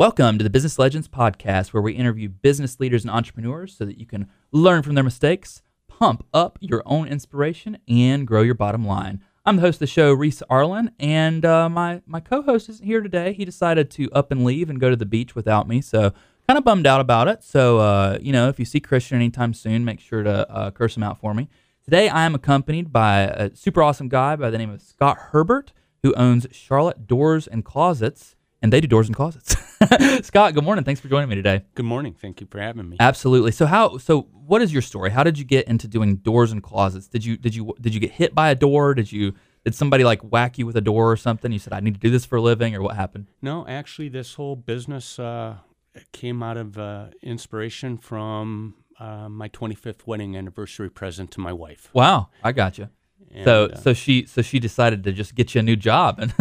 Welcome to the Business Legends podcast, where we interview business leaders and entrepreneurs so that you can learn from their mistakes, pump up your own inspiration, and grow your bottom line. I'm the host of the show, Reese Arlen, and uh, my my co-host isn't here today. He decided to up and leave and go to the beach without me, so kind of bummed out about it. So uh, you know, if you see Christian anytime soon, make sure to uh, curse him out for me. Today, I am accompanied by a super awesome guy by the name of Scott Herbert, who owns Charlotte Doors and Closets, and they do doors and closets. Scott, good morning. Thanks for joining me today. Good morning. Thank you for having me. Absolutely. So how so what is your story? How did you get into doing doors and closets? Did you did you did you get hit by a door? Did you did somebody like whack you with a door or something? You said I need to do this for a living or what happened? No, actually this whole business uh, came out of uh, inspiration from uh, my 25th wedding anniversary present to my wife. Wow, I got you. And, so uh, so she so she decided to just get you a new job and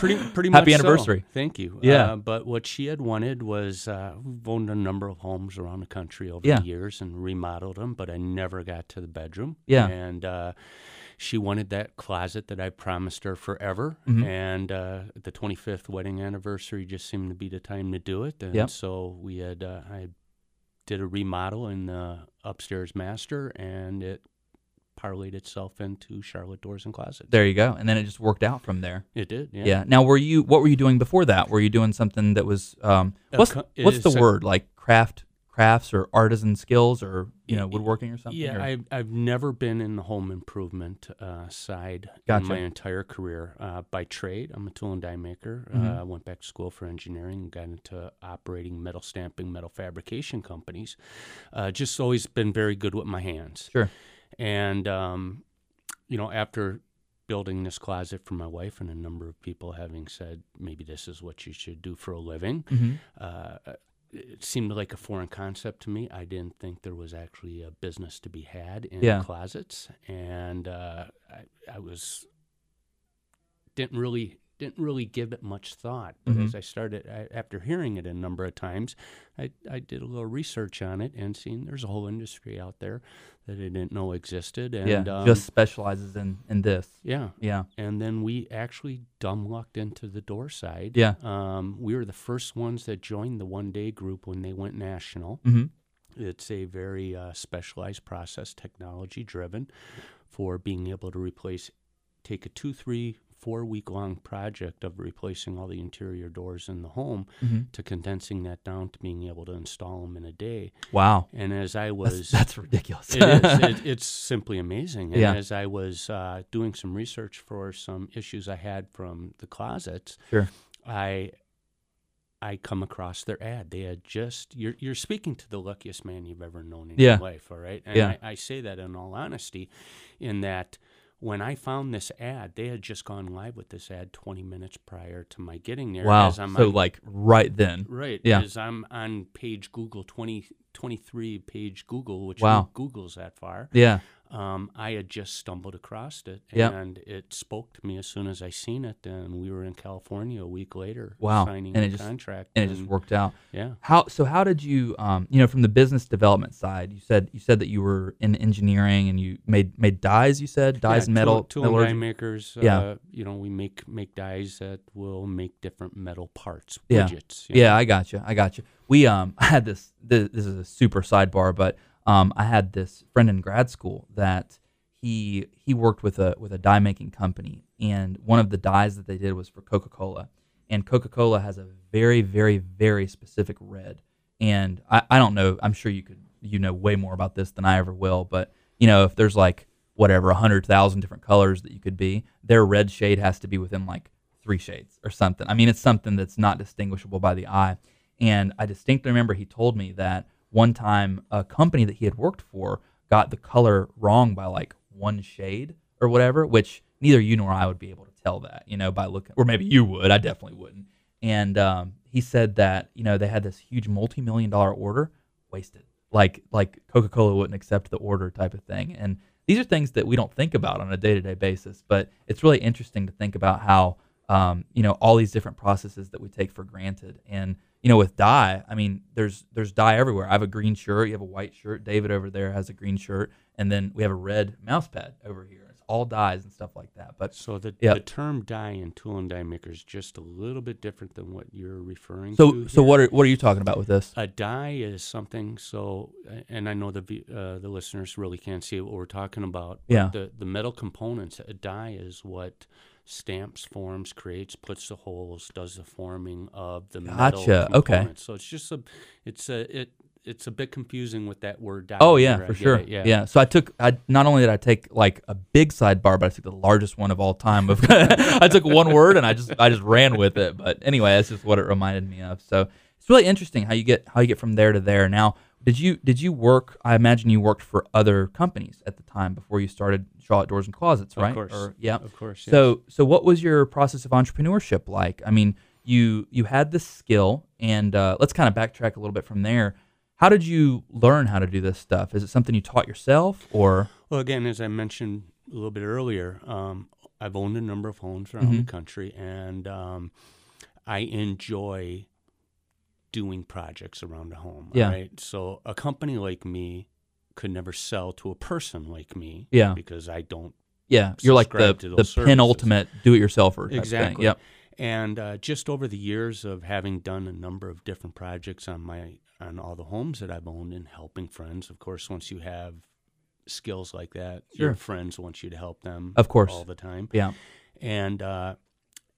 pretty pretty much happy so. anniversary. Thank you. Yeah. Uh, but what she had wanted was uh, we've owned a number of homes around the country over Yeah. the years and remodeled them, but I never got to the bedroom. Yeah. And uh, she wanted that closet that I promised her forever. Mhm. And uh, the 25th wedding anniversary just seemed to be the time to do it. And Yep. so we had uh, I did a remodel in the upstairs master, and it parlayed itself into Charlotte Doors and Closets. there you go. And then it just worked out from there. It did. Yeah. Yeah. Now were you what were you doing before that? Were you doing something that was um Uh, what's what's the word? Like craft crafts or artisan skills or you know woodworking or something? Yeah, or- I've I've never been in the home improvement uh, side Gotcha. in my entire career. Uh, by trade, I'm a tool and die maker. Uh, I went back to school for engineering, got into operating metal stamping, metal fabrication companies. Uh, just always been very good with my hands. Sure. And um, you know, after building this closet for my wife and a number of people having said maybe this is what you should do for a living, Mhm. uh, it seemed like a foreign concept to me. I didn't think there was actually a business to be had in Yeah. closets, and uh, I, I was didn't really didn't really give it much thought. But Mhm. as I started, I, after hearing it a number of times, I, I did a little research on it and seen there's a whole industry out there that I didn't know existed. And yeah, um, just specializes in in this. yeah, Yeah. and then we actually dumb lucked into the door side. Yeah. Um, we were the first ones that joined the one day group when they went national. Mhm. It's a very uh, specialized process, technology driven, for being able to replace, take a two, three, four week long project of replacing all the interior doors in the home Mhm. to condensing that down to being able to install them in a day. Wow. And as I That's, was that's ridiculous. it is. It, it's simply amazing. And Yeah. as I was uh, doing some research for some issues I had from the closets, Sure. I I come across their ad. They had just you're you're speaking to the luckiest man you've ever known in Yeah. your life. All right, and Yeah. I, I say that in all honesty, in that. When I found this ad, they had just gone live with this ad 20 minutes prior to my getting there. wow. So on- like right then. Right. Yeah. As I'm on page Google 20, 23 page Google, which Wow. Google's that far. Yeah. Um, I had just stumbled across it, Yep. and it spoke to me as soon as I seen it. And we were in California a week later, Wow. signing And the it just- contract. And it just worked out. Yeah, How so? How did you, um, you know, from the business development side? You said you said that you were in engineering and you made made dies. You said dies yeah, metal. Tool, tool and die makers. Yeah. Uh, you know, we make make dies that will make different metal parts, Yeah. widgets. Yeah, know. I got you. I got you. We um, I had this. This, this is a super sidebar, but um, I had this friend in grad school that he he worked with a with a die making company, and one of the dyes that they did was for Coca Cola, and Coca Cola has a very very very specific red, and I, I don't know. I'm sure you could you know way more about this than I ever will, but you know if there's like whatever a hundred thousand different colors that you could be, their red shade has to be within like three shades or something. I mean, it's something that's not distinguishable by the eye. And I distinctly remember he told me that one time a company that he had worked for got the color wrong by like one shade or whatever, which neither you nor I would be able to tell that, you know, by looking, or maybe you would. I definitely wouldn't. And um, he said that you know they had this huge multi-million dollar order wasted, like like Coca Cola wouldn't accept the order type of thing. And these are things that we don't think about on a day-to-day basis, but it's really interesting to think about how um, you know all these different processes that we take for granted. And you know, with dye, I mean, there's there's dye everywhere. I have a green shirt, you have a white shirt. David over there has a green shirt, and then we have a red mouse pad over here. It's all dyes and stuff like that. But So the, Yep. the term dye and tool and die maker is just a little bit different than what you're referring so to. so here. what are what are you talking about with this? A die is something. So, and I know the uh, the listeners really can't see what we're talking about. Yeah. The the metal components. A die is what stamps, forms, creates, puts the holes, does the forming of the metal Gotcha, okay. So it's just a, it's a it it's a bit confusing with that word. Oh yeah, for sure. it, Yeah. Yeah. So I took I not only did I take like a big sidebar, but I took the largest one of all time. Of I took one word and I just I just ran with it. But anyway, that's just what it reminded me of. So it's really interesting how you get how you get from there to there. Now, did you did you work? I imagine you worked for other companies at the time before you started Charlotte Doors and Closets, right? Of course. Or, yeah. Of course. yes. So so what was your process of entrepreneurship like? I mean, you you had this skill, and uh, let's kind of backtrack a little bit from there. How did you learn how to do this stuff? Is it something you taught yourself, or Well, again, as I mentioned a little bit earlier, um, I've owned a number of homes around the Mhm. country, and um, I enjoy doing projects around a home. Yeah. Right. So a company like me could never sell to a person like me. Yeah. Because I don't. yeah, you're like the the penultimate do-it-yourselfer. Exactly. Yep. And uh, just over the years of having done a number of different projects on my on all the homes that I've owned and helping friends, of course, once you have skills like that, Sure. your friends want you to help them, Of course. all the time. Yeah. And uh,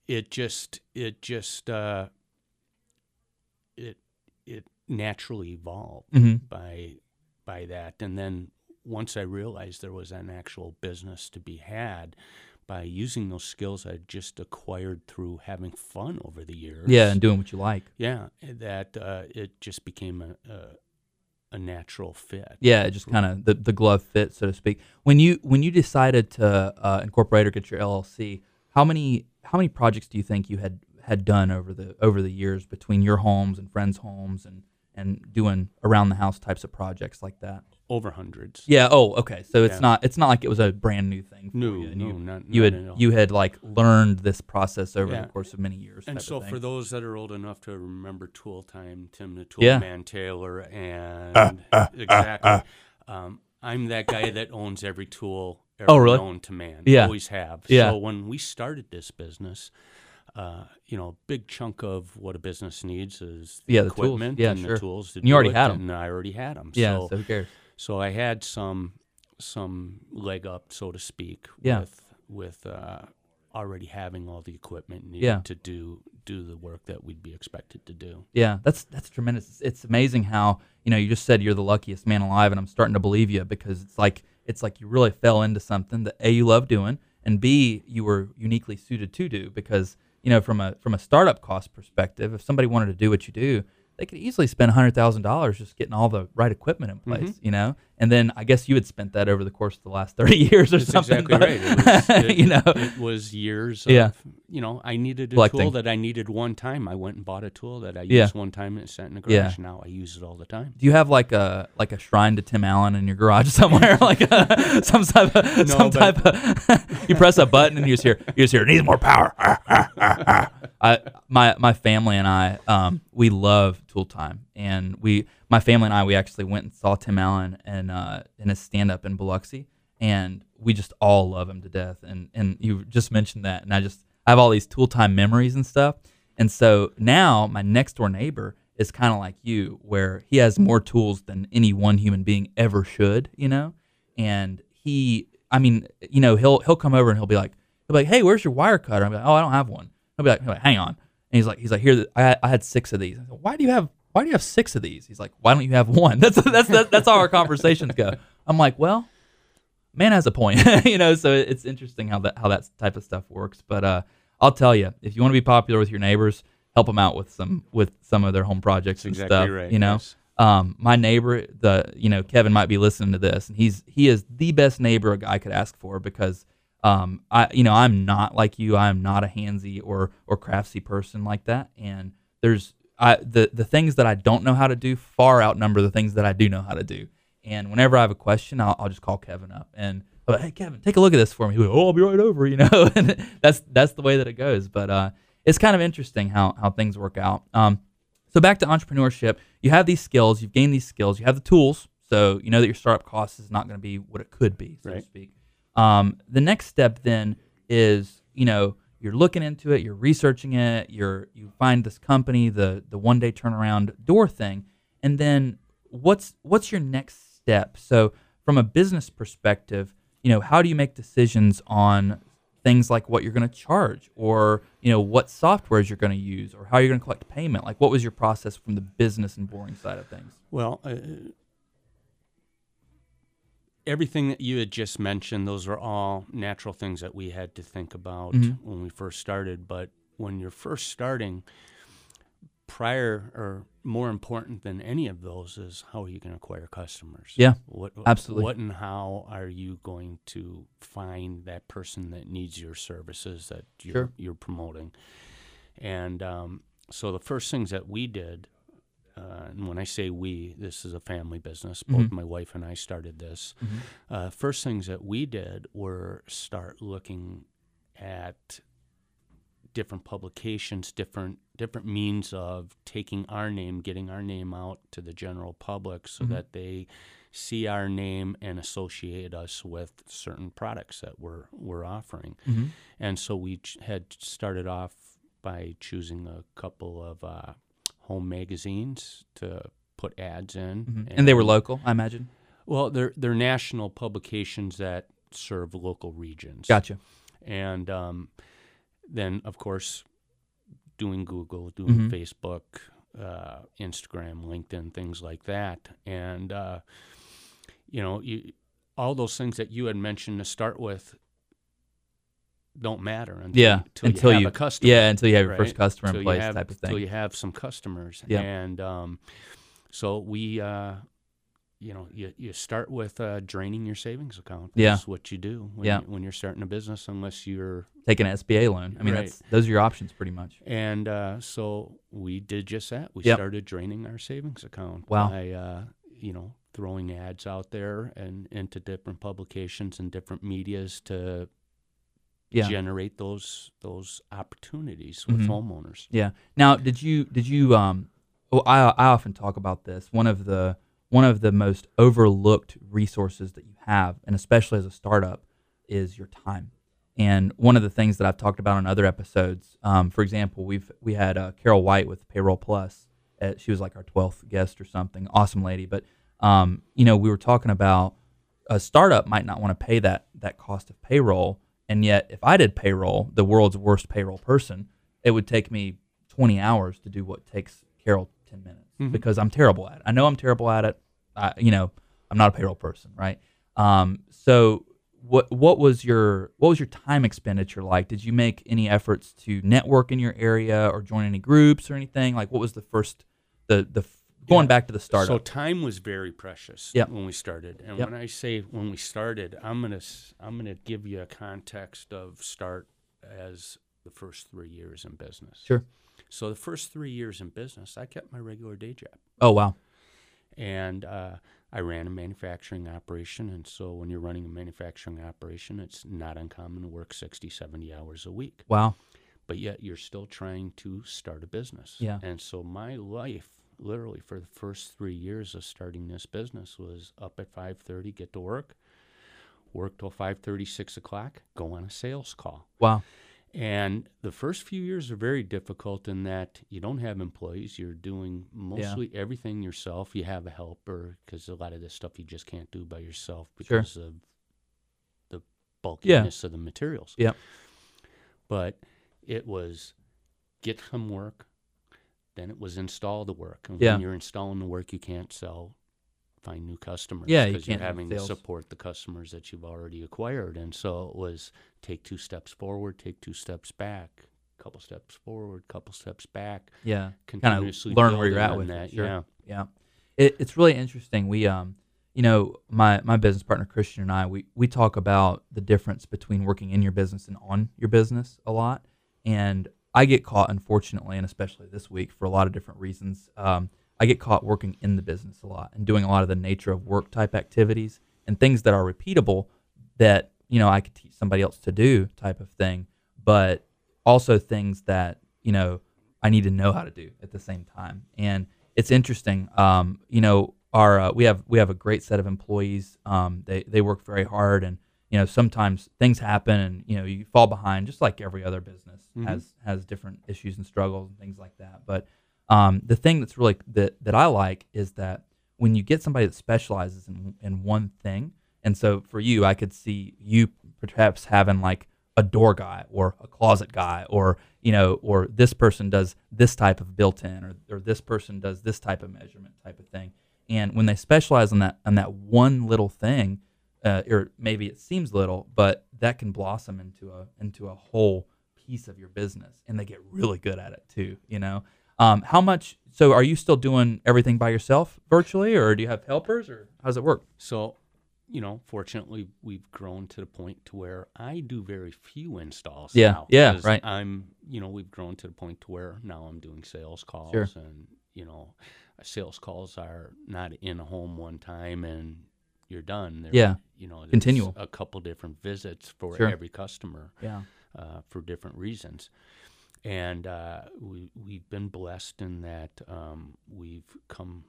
it just it just uh, it it naturally evolved mm-hmm. by by that and then once i realized there was an actual business to be had by using those skills i just acquired through having fun over the years Yeah, and doing what you like. yeah that uh, it just became a, a a natural fit Yeah, it just kind of the, the glove fit, so to speak. When you when you decided to uh, incorporate or get your LLC, how many how many projects do you think you had had done over the over the years between your homes and friends' homes and and doing around the house types of projects like that? over hundreds Yeah. Oh, okay. So it's Yeah. not it's not like it was a brand new thing. For no you, and no you, not, you not had at all. you had like learned this process over Yeah. the course of many years. And so, for those that are old enough to remember Tool Time, Tim the Tool Yeah. Man Taylor, and uh, uh, uh, exactly, um, I'm that guy that owns every tool oh, ever Oh, really? known to man. Yeah. always have. Yeah. So when we started this business, uh, you know, a big chunk of what a business needs is the Yeah, the equipment Yeah, and sure. the tools. To And you already had them. and I already had them. yeah. So, So who cares? so I had some some leg up, so to speak, Yeah. with with uh, already having all the equipment needed Yeah. to do do the work that we'd be expected to do. Yeah, that's that's tremendous. It's amazing how you know you just said you're the luckiest man alive, and I'm starting to believe you because it's like it's like you really fell into something that a you love doing, and b you were uniquely suited to do because you know from a from a startup cost perspective, if somebody wanted to do what you do, they could easily spend hundred thousand dollars just getting all the right equipment in place, you know, and then I guess you had spent that over the course of the last thirty years or That's something. exactly but- right. It was, it, you know, it was years. Of, Yeah. You know, I needed a Collecting. tool that I needed one time. I went and bought a tool that I Yeah. used one time and it sat in the garage. Yeah. Now I use it all the time. Do you have like a like a shrine to Tim Allen in your garage somewhere? like a, some type of some but- type of you press a button and you just hear you just hear needs more power. I my my family and I um we love Tool Time and we my family and I we actually went and saw Tim Allen and uh in his stand up in Biloxi and we just all love him to death and and you just mentioned that and I just I have all these Tool Time memories and stuff and so now my next door neighbor is kind of like you, where he has more tools than any one human being ever should, you know. And he, I mean, you know, he'll he'll come over and he'll be like, he'll be like, hey, where's your wire cutter? I'm like, oh, I don't have one. He'll be like hang on. And he's like, he's like, here, I, I had six of these. I said, why do you have why do you have six of these? He's like, why don't you have one? That's that's that's, that's how our conversations go. I'm like, well, man has a point, you know. So it's interesting how that how that type of stuff works. But uh, I'll tell you, if you want to be popular with your neighbors, help them out with some with some of their home projects and exactly stuff. right, You know, yes. um, my neighbor, the you know Kevin might be listening to this, and he's he is the best neighbor a guy could ask for because. Um, I you know I'm not like you. I'm not a handsy or or craftsy person like that. And there's I the the things that I don't know how to do far outnumber the things that I do know how to do. And whenever I have a question, I'll, I'll just call Kevin up and hey Kevin, take a look at this for me. He'll be like, oh, I'll be right over. You know, and that's that's the way that it goes. But uh, it's kind of interesting how how things work out. Um, so back to entrepreneurship, you have these skills, you've gained these skills, you have the tools, so you know that your startup cost is not going to be what it could be, so to speak. Um, the next step then is you know you're looking into it, you're researching it, you're you find this company, the the one day turnaround door thing, and then what's what's your next step? So from a business perspective, you know, how do you make decisions on things like what you're going to charge or you know what softwares you're going to use or how you're going to collect payment? Like what was your process from the business and boring side of things? Well uh, everything that you had just mentioned those are all natural things that we had to think about mm-hmm. when we first started but when you're first starting prior or more important than any of those is how are you going to acquire customers? Yeah, what absolutely. What and how are you going to find that person that needs your services that you're, sure. you're promoting? And um, so the first things that we did, uh, and when I say we, this is a family business. Both mm-hmm. my wife and I started this. Mm-hmm. Uh, first things that we did were start looking at different publications, different different means of taking our name, getting our name out to the general public, so mm-hmm. that they see our name and associate us with certain products that we're we're offering. Mm-hmm. And so we ch- had started off by choosing a couple of uh, home magazines to put ads in, mm-hmm. and, and, they were local, I imagine. Well, they're they're national publications that serve local regions. Gotcha. And um, then of course doing Google, doing mm-hmm. Facebook, uh, Instagram, LinkedIn, things like that, and uh, you know, you, all those things that you had mentioned to start with don't matter until, yeah, until, until you have a customer. Yeah, until you have right? your first customer until in place, have, type of thing. Until you have some customers. Yeah. And um, so we uh, you know, you, you start with uh, draining your savings account. That's yeah. what you do when, yeah. you, when you're starting a business, unless you're taking an SBA loan. I mean, right. that's, those are your options pretty much. And uh, so we did just that. We yep. started draining our savings account wow. by, uh, you know, throwing ads out there and into different publications and different medias to yeah. generate those those opportunities with mm-hmm. homeowners. Yeah. Now, did you did you um? Well, I I often talk about this. One of the one of the most overlooked resources that you have, and especially as a startup, is your time. And one of the things that I've talked about on other episodes, um, for example, we've we had uh, Carol White with Payroll Plus. Uh, she was like our twelfth guest or something. Awesome lady. But um, you know, we were talking about a startup might not want to pay that that cost of payroll, and yet if I did payroll, the world's worst payroll person, it would take me 20 hours to do what takes Carol 10 minutes mm-hmm. because I'm terrible at it. I know I'm terrible at it. I, you know, I'm not a payroll person, right? Um, so what what was your what was your time expenditure like? Did you make any efforts to network in your area or join any groups or anything? Like, what was the first the the going yeah. back to the startup? So time was very precious yep. when we started, and yep. when I say when we started, I'm gonna I'm gonna give you a context of start as the first three years in business. Sure. So the first three years in business, I kept my regular day job. Oh wow! And uh, I ran a manufacturing operation, and so when you're running a manufacturing operation, it's not uncommon to work 60, 70 hours a week. Wow! But yet you're still trying to start a business. Yeah. And so my life, literally for the first three years of starting this business, was up at 5:30, get to work, work till 5:30, 6 o'clock, go on a sales call. Wow! And the first few years are very difficult in that you don't have employees. You're doing mostly yeah. everything yourself. You have a helper because a lot of this stuff you just can't do by yourself because sure. of the bulkiness yeah. of the materials. Yeah. But it was get some work, then it was install the work. And yeah. when you're installing the work, you can't sell find new customers. Yeah, because you are having to support the customers that you've already acquired. And so it was take two steps forward, take two steps back, couple steps forward, couple steps back. Yeah, kind of learn where you're at with that. Sure. Yeah, yeah. It, it's really interesting. We um, you know, my my business partner Christian and I, we we talk about the difference between working in your business and on your business a lot. And I get caught, unfortunately, and especially this week for a lot of different reasons. Um, I get caught working in the business a lot and doing a lot of the nature of work type activities and things that are repeatable that you know I could teach somebody else to do type of thing, but also things that you know I need to know how to do at the same time. And it's interesting. Um, you know, our uh, we have we have a great set of employees. Um, they they work very hard and you know sometimes things happen and you know you fall behind just like every other business Mhm. has has different issues and struggles and things like that but um, the thing that's really that that I like is that when you get somebody that specializes in in one thing and so for you I could see you perhaps having like a door guy or a closet guy or you know or this person does this type of built-in or, or this person does this type of measurement type of thing and when they specialize on that on that one little thing uh, or maybe it seems little but that can blossom into a into a whole piece of your business and they get really good at it too you know um, how much so are you still doing everything by yourself virtually or do you have helpers or how does it work So, you know, fortunately, we've grown to the point to where I do very few installs. Yeah, now, yeah, right. I'm, you know, we've grown to the point to where now I'm doing sales calls, Sure. and you know, sales calls are not in a home one time and you're done. They're, Yeah. you know, Continual. A couple different visits for Sure. every customer yeah uh, for different reasons. And uh, we, we've been blessed in that um, we've come,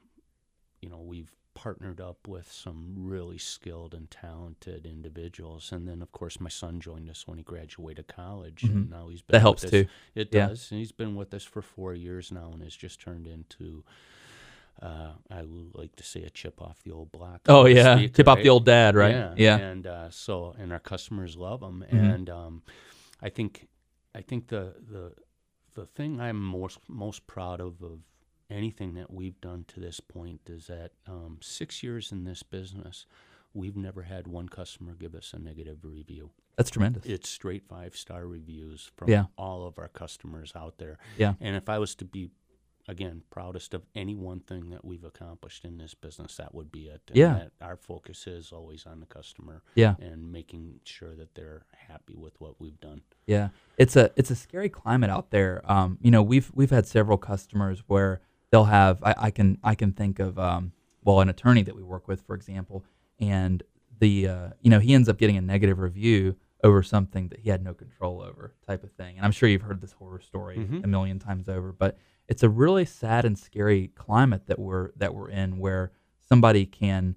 you know, we've partnered up with some really skilled and talented individuals. And then, of course, my son joined us when he graduated college. And now he's been Mm-hmm. that with helps us- too It Yeah. does. And he's been with us for four years now and has just turned into. Uh, I like to say a chip off the old block. oh yeah speak, tip off the old dad right Yeah, yeah and uh, so and our customers love them, Mhm. and um, I think I think the the the thing I'm most most proud of of anything that we've done to this point is that um, six years in this business, we've never had one customer give us a negative review. that's tremendous It's straight five star reviews from Yeah. all of our customers out there. Yeah. And if I was to be, again, proudest of any one thing that we've accomplished in this business, that would be it. And Yeah. Our focus is always on the customer yeah and making sure that they're happy with what we've done. Yeah, it's a it's a scary climate out there. Um, you know, we've we've had several customers where they'll have I, I can I can think of um, well an attorney that we work with, for example, and the uh, you know he ends up getting a negative review over something that he had no control over, type of thing. And I'm sure you've heard this horror story Mhm. a million times over, but it's a really sad and scary climate that we're that we're in, where somebody can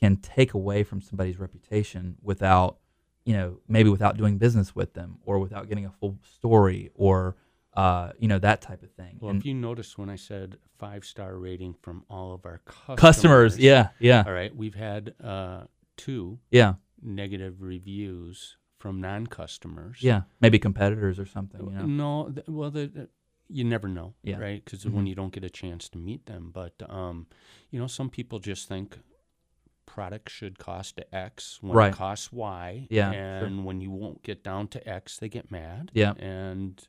can take away from somebody's reputation without you know, maybe without doing business with them or without getting a full story or, uh, you know, that type of thing. Well, And if you notice when I said five star rating from all of our customers, customers, yeah, yeah, All right, we've had uh, two yeah, negative reviews from non customers. yeah. Maybe competitors or something, you know. No, th- well, the, the- you never know, Yeah. right? Because Mhm. when you don't get a chance to meet them, but um, you know, some people just think product should cost X when Right. it costs Y, Yeah, sure. and when you won't get down to X, they get mad, Yeah. and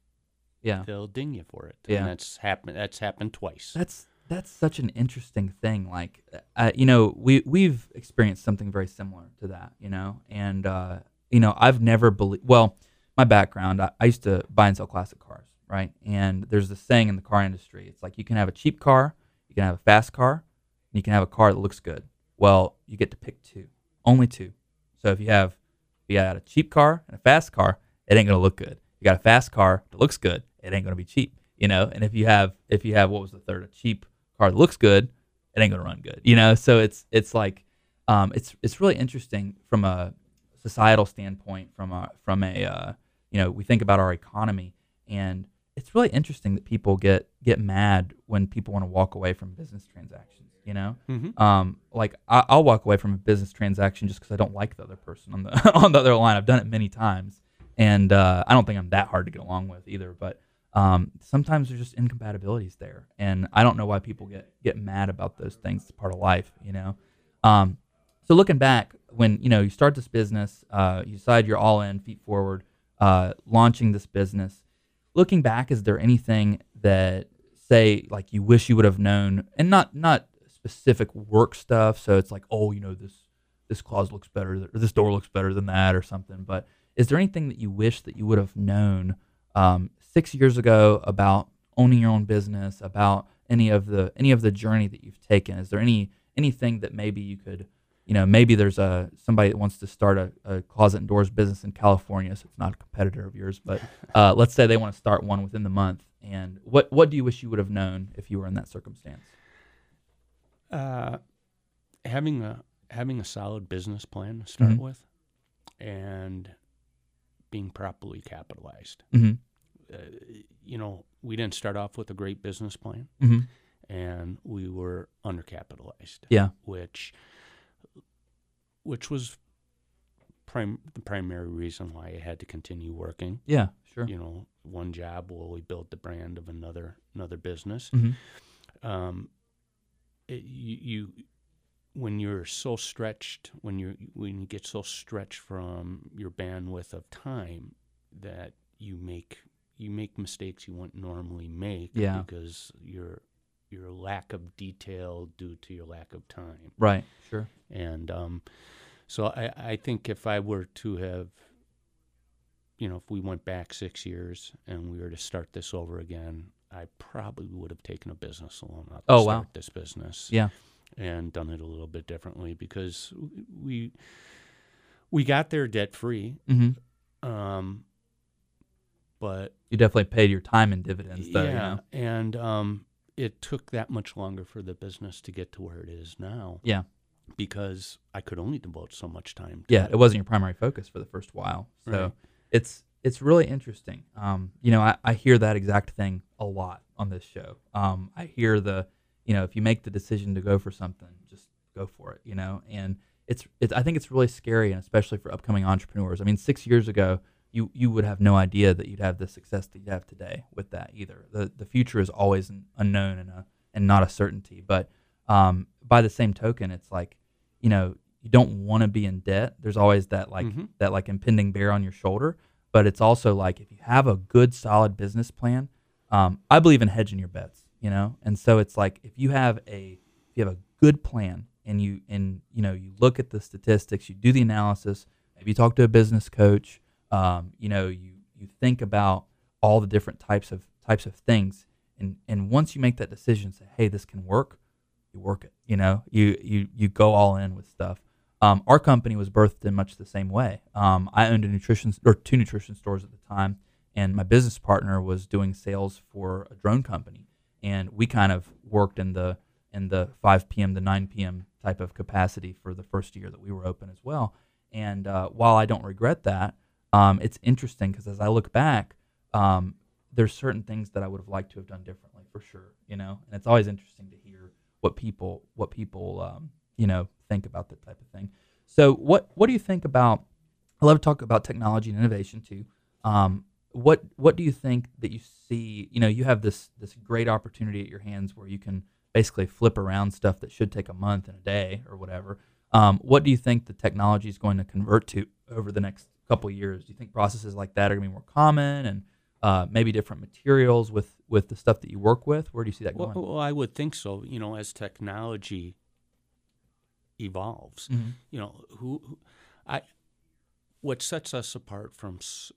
Yeah. they'll ding you for it. Yeah. and that's happened. That's happened twice. That's that's such an interesting thing. Like, uh, you know, we we've experienced something very similar to that. You know, and uh, you know, I've never believed. Well, my background, I, I used to buy and sell classic cars, right? And there's this saying in the car industry. It's like you can have a cheap car, you can have a fast car, and you can have a car that looks good. Well, you get to pick two, only two. So if you have if you got a cheap car and a fast car, it ain't gonna look good. You got a fast car that looks good, it ain't gonna be cheap. You know, and if you have if you have what was the third, a cheap car that looks good, it ain't gonna run good. You know, so it's it's like um, it's it's really interesting from a societal standpoint, from a from a uh, you know we think about our economy, and it's really interesting that people get get mad when people want to walk away from business transactions. You know, mm-hmm. um, like I, I'll walk away from a business transaction just because I don't like the other person on the on the other line. I've done it many times, and uh, I don't think I'm that hard to get along with either. But um, sometimes there's just incompatibilities there, and I don't know why people get get mad about those things. It's part of life, you know. Um, so looking back, when you know you start this business, uh, you decide you're all in, feet forward, uh, launching this business. Looking back, is there anything that say like you wish you would have known, and not not specific work stuff? So it's like, oh, you know this this clause looks better, or this door looks better than that, or something. But is there anything that you wish that you would have known um, six years ago about owning your own business, about any of the any of the journey that you've taken? Is there any anything that maybe you could, you know, maybe there's a somebody that wants to start a, a closet and doors business in California, so it's not a competitor of yours, but uh, let's say they want to start one within the month. And what what do you wish you would have known if you were in that circumstance? Uh, having a having a solid business plan to start Mhm. with. and being properly capitalized. hmm Uh, you know, we didn't start off with a great business plan, hmm and we were undercapitalized. Yeah. which which was prim- the primary reason why I had to continue working. Yeah. Sure. You know, one job while we built the brand of another another business. hmm Um, it, you, you when you're so stretched, when you when you get so stretched from your bandwidth of time that you make you make mistakes you wouldn't normally make Yeah. because your your lack of detail due to your lack of time. Right. Sure. And um, so I, I think if I were to have, you know, if we went back six years and we were to start this over again, I probably would have taken a business loan out to Oh, start wow. this business. Yeah. And done it a little bit differently because we we got there debt free. hmm Um, but You definitely paid your time in dividends, though. yeah, You know? and um, it took that much longer for the business to get to where it is now. Yeah. because I could only devote so much time. to Yeah. it. It wasn't your primary focus for the first while, so Right. it's it's really interesting. Um, you know, I, I hear that exact thing a lot on this show. Um, I hear the, you know, if you make the decision to go for something, just go for it. You know, and it's it's I think it's really scary, and especially for upcoming entrepreneurs. I mean, six years ago, you you would have no idea that you'd have the success that you have today with that either. The the future is always an unknown and a and not a certainty. But um, by the same token, it's like, you know, you don't want to be in debt. There's always that like Mhm. that like impending bear on your shoulder. But it's also like if you have a good solid business plan, um, I believe in hedging your bets, you know. And so it's like if you have a if you have a good plan and you and you know you look at the statistics, you do the analysis, maybe you talk to a business coach, um, you know, you you think about all the different types of types of things, and and once you make that decision, say, hey, this can work, you work it. You know, you you you go all in with stuff. Um, our company was birthed in much the same way. Um, I owned a nutrition or two nutrition stores at the time, and my business partner was doing sales for a drone company, and we kind of worked in the in the 5 p.m. to 9 p.m. type of capacity for the first year that we were open as well. And uh, while I don't regret that, um, it's interesting because as I look back, um, there's certain things that I would have liked to have done differently for sure. You know, and it's always interesting to hear what people what people um, you know think about that type of thing. So what what do you think about? I love to talk about technology and innovation too. Um, what what do you think that you see? You know, you have this this great opportunity at your hands where you can basically flip around stuff that should take a month and a day or whatever. Um, what do you think the technology is going to convert to over the next couple of years? Do you think processes like that are going to be more common and uh, maybe different materials with with the stuff that you work with? Where do you see that Well, going? well, I would think so. You know, as technology evolves, Mhm. you know, who, who I, what sets us apart from s-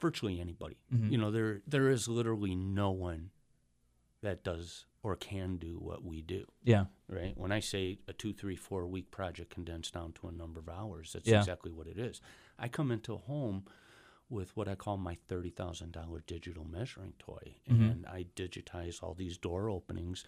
virtually anybody. Mhm. You know, there there is literally no one that does or can do what we do. Yeah. Right. When I say a two, three, four week project condensed down to a number of hours, that's Yeah. exactly what it is. I come into a home with what I call my thirty thousand dollar digital measuring toy, Mhm. and I digitize all these door openings,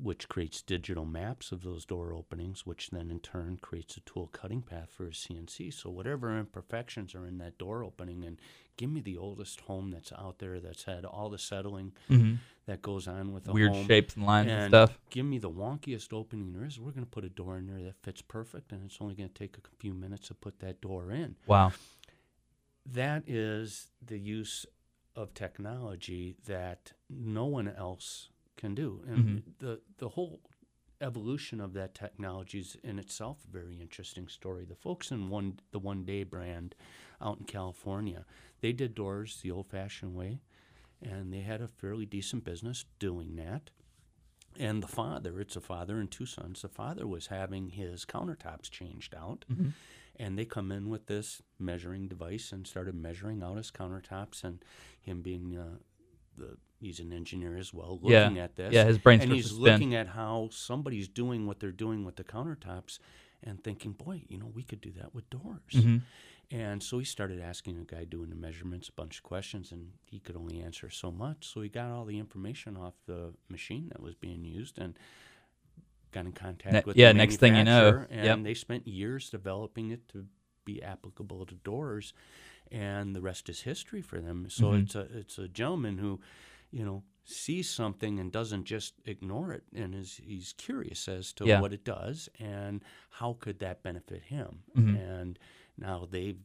which creates digital maps of those door openings, which then in turn creates a tool cutting path for a CNC. So whatever imperfections are in that door opening, and give me the oldest home that's out there that's had all the settling hmm that goes on with a Weird home shapes and lines and, and stuff. give me the wonkiest opening there is. We're going to put a door in there that fits perfect, and it's only going to take a few minutes to put that door in. Wow. That is the use of technology that no one else can do, and Mhm. the the whole evolution of that technology is in itself a very interesting story. The folks in one the one day brand out in California, they did doors the old fashioned way, and they had a fairly decent business doing that. And the father, it's a father and two sons. The father was having his countertops changed out, Mhm. and they come in with this measuring device and started measuring out his countertops. And him being uh, the he's an engineer as well, Yeah. looking at this, Yeah, his brain and he's looking at how somebody's doing what they're doing with the countertops, and thinking, boy, you know, we could do that with doors. Mhm. And so he started asking a guy doing the measurements a bunch of questions, and he could only answer so much. So he got all the information off the machine that was being used and got in contact Ne- with yeah, the next thing you know, and yep. they spent years developing it to be applicable to doors, and the rest is history for them. So Mhm. it's a it's a gentleman who, you know, sees something and doesn't just ignore it, and is he's curious as to Yeah. what it does and how could that benefit him. Mhm. And now they've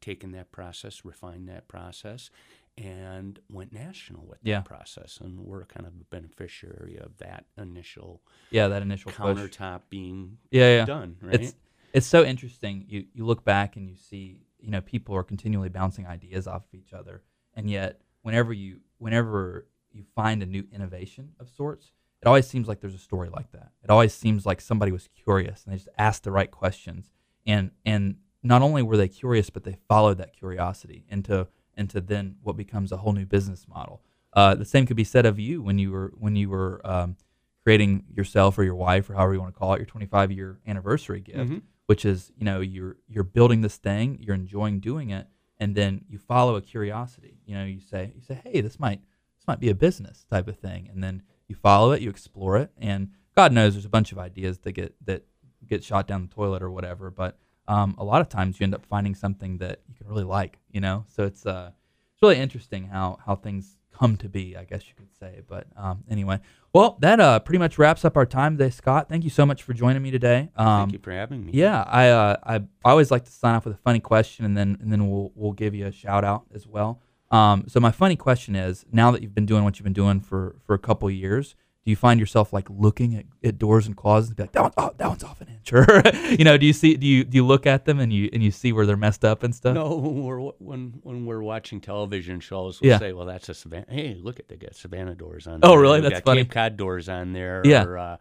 taken that process, refined that process, and went national with Yeah. that process. And we're kind of a beneficiary of that initial Yeah, that initial push. countertop being Yeah, yeah. done, right? It's it's so interesting. You you look back and you see, you know, people are continually bouncing ideas off of each other, and yet whenever you whenever you find a new innovation of sorts, it always seems like there's a story like that. It always seems like somebody was curious and they just asked the right questions, and and not only were they curious, but they followed that curiosity into into then what becomes a whole new business model. Uh, the same could be said of you when you were when you were um, creating yourself or your wife or however you want to call it your 25 year anniversary gift Mhm. which is you know you're you're building this thing you're enjoying doing it and then you follow a curiosity you know you say you say hey this might this might be a business type of thing and then you follow it you explore it and god knows there's a bunch of ideas that get that get shot down the toilet or whatever but um, a lot of times you end up finding something that you can really like you know so it's uh it's really interesting how how things come to be i guess you could say but um, anyway well that uh pretty much wraps up our time today scott thank you so much for joining me today um, Thank you for having me. yeah, I, uh, I I always like to sign off with a funny question, and then and then we'll we'll give you a shout out as well. Um, so my funny question is: Now that you've been doing what you've been doing for for a couple years, do you find yourself like looking at, at doors and closets and be like, that one's oh, that one's off an inch, or you know, do you see do you do you look at them and you and you see where they're messed up and stuff? No, when we're when when we're watching television shows, we'll Yeah. say, "Well, that's a Savannah. Hey, look at they got Savannah doors on." There. Oh, really? We've That's got funny. Cape Cod doors on there. Yeah. Or, uh,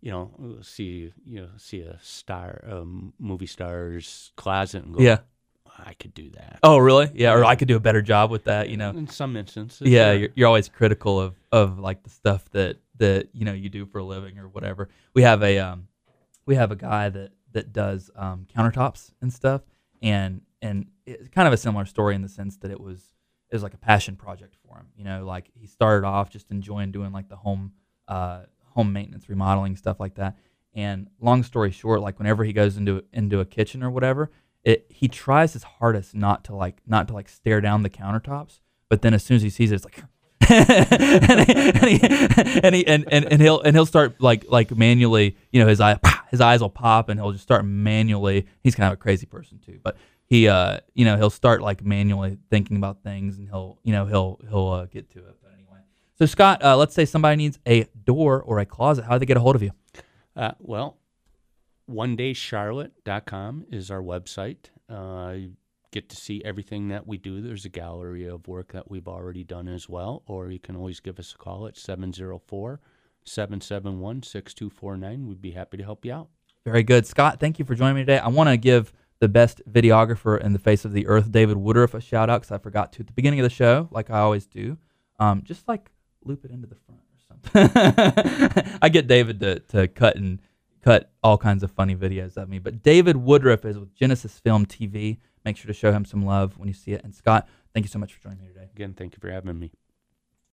you know, we'll see you know see a star, um, movie star's closet, and go, Yeah. I could do that." Oh, really? Yeah. Or I could do a better job with that. You know. in some instances, yeah sure. you're, you're always critical of of like the stuff that that you know you do for a living or whatever. We have a um we have a guy that that does um countertops and stuff. And and it's kind of a similar story in the sense that it was it was like a passion project for him you know like he started off just enjoying doing like the home uh home maintenance remodeling stuff like that. And long story short like whenever he goes into into a kitchen or whatever it he tries his hardest not to like not to like stare down the countertops. But then as soon as he sees it, it's like, and, he, and, he, and, he, and, and and he'll and he'll start like like manually, you know, his eye his eyes will pop and he'll just start manually. He's kind of a crazy person too, but he uh you know he'll start like manually thinking about things and he'll you know he'll he'll uh, get to it. But anyway, so Scott, uh, let's say somebody needs a door or a closet. How do they get a hold of you? Uh, well, one daycharlotte.com is our website. Uh, get to see everything that we do. There's a gallery of work that we've already done as well, or you can always give us a call at 704 771 6249. We'd be happy to help you out. Very good. Scott, thank you for joining me today. I want to give the best videographer in the face of the earth, David Woodruff, a shout out because I forgot to at the beginning of the show, like I always do. Um, just like loop it into the front or something. I get David to, to cut and cut all kinds of funny videos of me. But David Woodruff is with Genesis Film TV. Make sure to show him some love when you see it. And Scott, thank you so much for joining me today. Again, thank you for having me.